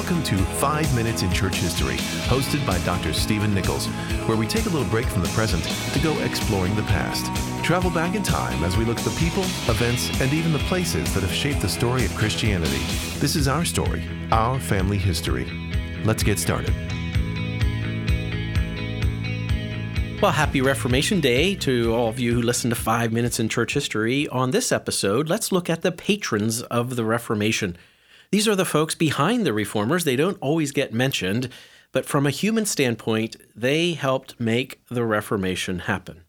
Welcome to 5 Minutes in Church History, hosted by Dr. Stephen Nichols, where we take a little break from the present to go exploring the past. Travel back in time as we look at the people, events, and even the places that have shaped the story of Christianity. This is our story, our family history. Let's get started. Well, happy Reformation Day to all of you who listen to Five Minutes in Church History. On this episode, let's look at the patrons of the Reformation. These are the folks behind the reformers. They don't always get mentioned, but from a human standpoint, they helped make the Reformation happen.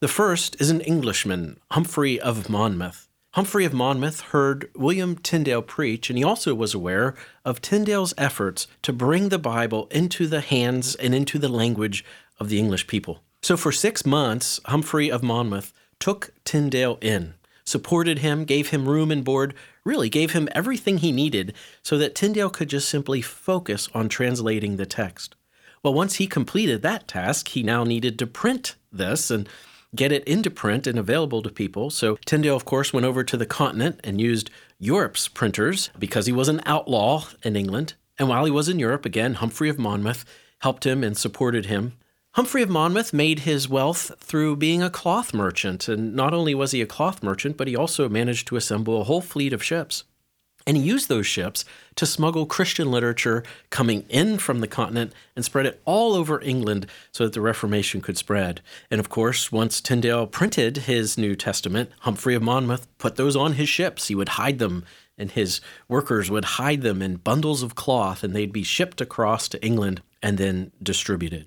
The first is an Englishman, Humphrey of Monmouth. Humphrey of Monmouth heard William Tyndale preach, and he also was aware of Tyndale's efforts to bring the Bible into the hands and into the language of the English people. So for six months, Humphrey of Monmouth took Tyndale in supported him, gave him room and board, really gave him everything he needed so that Tyndale could just simply focus on translating the text. Well, once he completed that task, he now needed to print this and get it into print and available to people. So Tyndale, of course, went over to the continent and used Europe's printers because he was an outlaw in England. And while he was in Europe, again, Humphrey of Monmouth helped him and supported him. Humphrey of Monmouth made his wealth through being a cloth merchant, and not only was he a cloth merchant, but he also managed to assemble a whole fleet of ships. And he used those ships to smuggle Christian literature coming in from the continent and spread it all over England so that the Reformation could spread. And of course, once Tyndale printed his New Testament, Humphrey of Monmouth put those on his ships. He would hide them, and his workers would hide them in bundles of cloth, and they'd be shipped across to England and then distributed.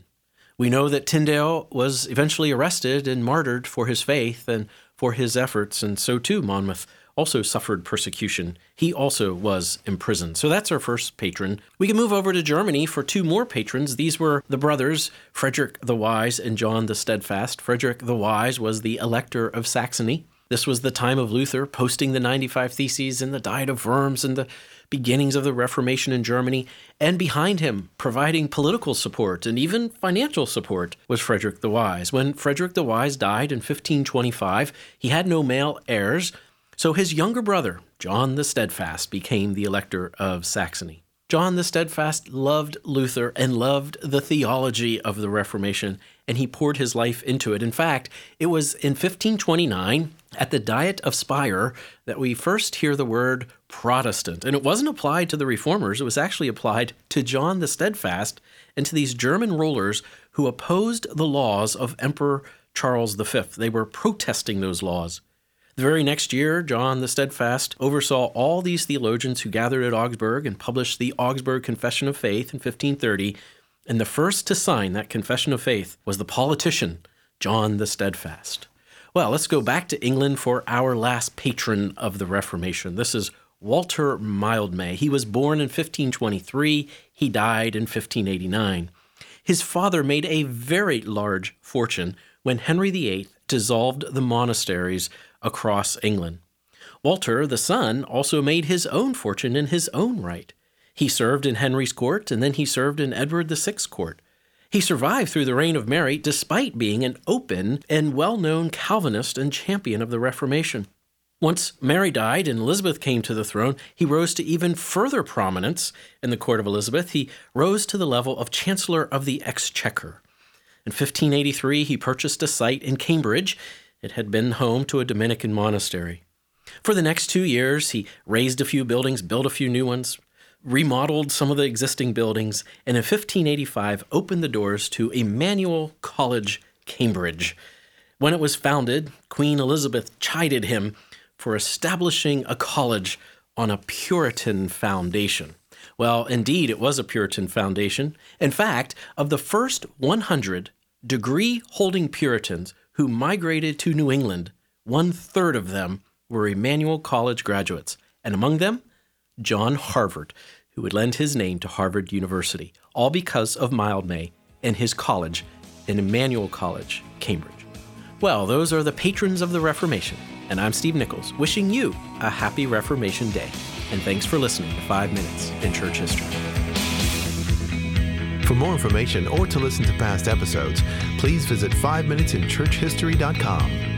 We know that Tyndale was eventually arrested and martyred for his faith and for his efforts, and so too Monmouth also suffered persecution. He also was imprisoned. So that's our first patron. We can move over to Germany for two more patrons. These were the brothers, Frederick the Wise and John the Steadfast. Frederick the Wise was the elector of Saxony. This was the time of Luther posting the 95 Theses and the Diet of Worms and the beginnings of the Reformation in Germany, and behind him, providing political support and even financial support, was Frederick the Wise. When Frederick the Wise died in 1525, he had no male heirs, so his younger brother, John the Steadfast, became the elector of Saxony. John the Steadfast loved Luther and loved the theology of the Reformation, and he poured his life into it. In fact, it was in 1529 at the Diet of Speyer that we first hear the word Protestant. And it wasn't applied to the reformers, it was actually applied to John the Steadfast and to these German rulers who opposed the laws of Emperor Charles V. They were protesting those laws. The very next year, John the Steadfast oversaw all these theologians who gathered at Augsburg and published the Augsburg Confession of Faith in 1530. And the first to sign that confession of faith was the politician, John the Steadfast. Well, let's go back to England for our last patron of the Reformation. This is Walter Mildmay. He was born in 1523, he died in 1589. His father made a very large fortune when Henry VIII dissolved the monasteries across England. Walter, the son, also made his own fortune in his own right. He served in Henry's court and then he served in Edward VI's court. He survived through the reign of Mary despite being an open and well known Calvinist and champion of the Reformation. Once Mary died and Elizabeth came to the throne, he rose to even further prominence in the court of Elizabeth. He rose to the level of Chancellor of the Exchequer. In 1583, he purchased a site in Cambridge it had been home to a Dominican monastery. For the next two years, he razed a few buildings, built a few new ones, remodeled some of the existing buildings, and in 1585 opened the doors to Emmanuel College, Cambridge. When it was founded, Queen Elizabeth chided him for establishing a college on a Puritan foundation. Well, indeed, it was a Puritan foundation. In fact, of the first 100 degree holding Puritans who migrated to New England, one third of them were Emmanuel College graduates, and among them, John Harvard, who would lend his name to Harvard University, all because of Mildmay and his college in Emmanuel College, Cambridge. Well, those are the patrons of the Reformation, and I'm Steve Nichols, wishing you a happy Reformation Day. And thanks for listening to 5 Minutes in Church History. For more information or to listen to past episodes, please visit 5minutesinchurchhistory.com.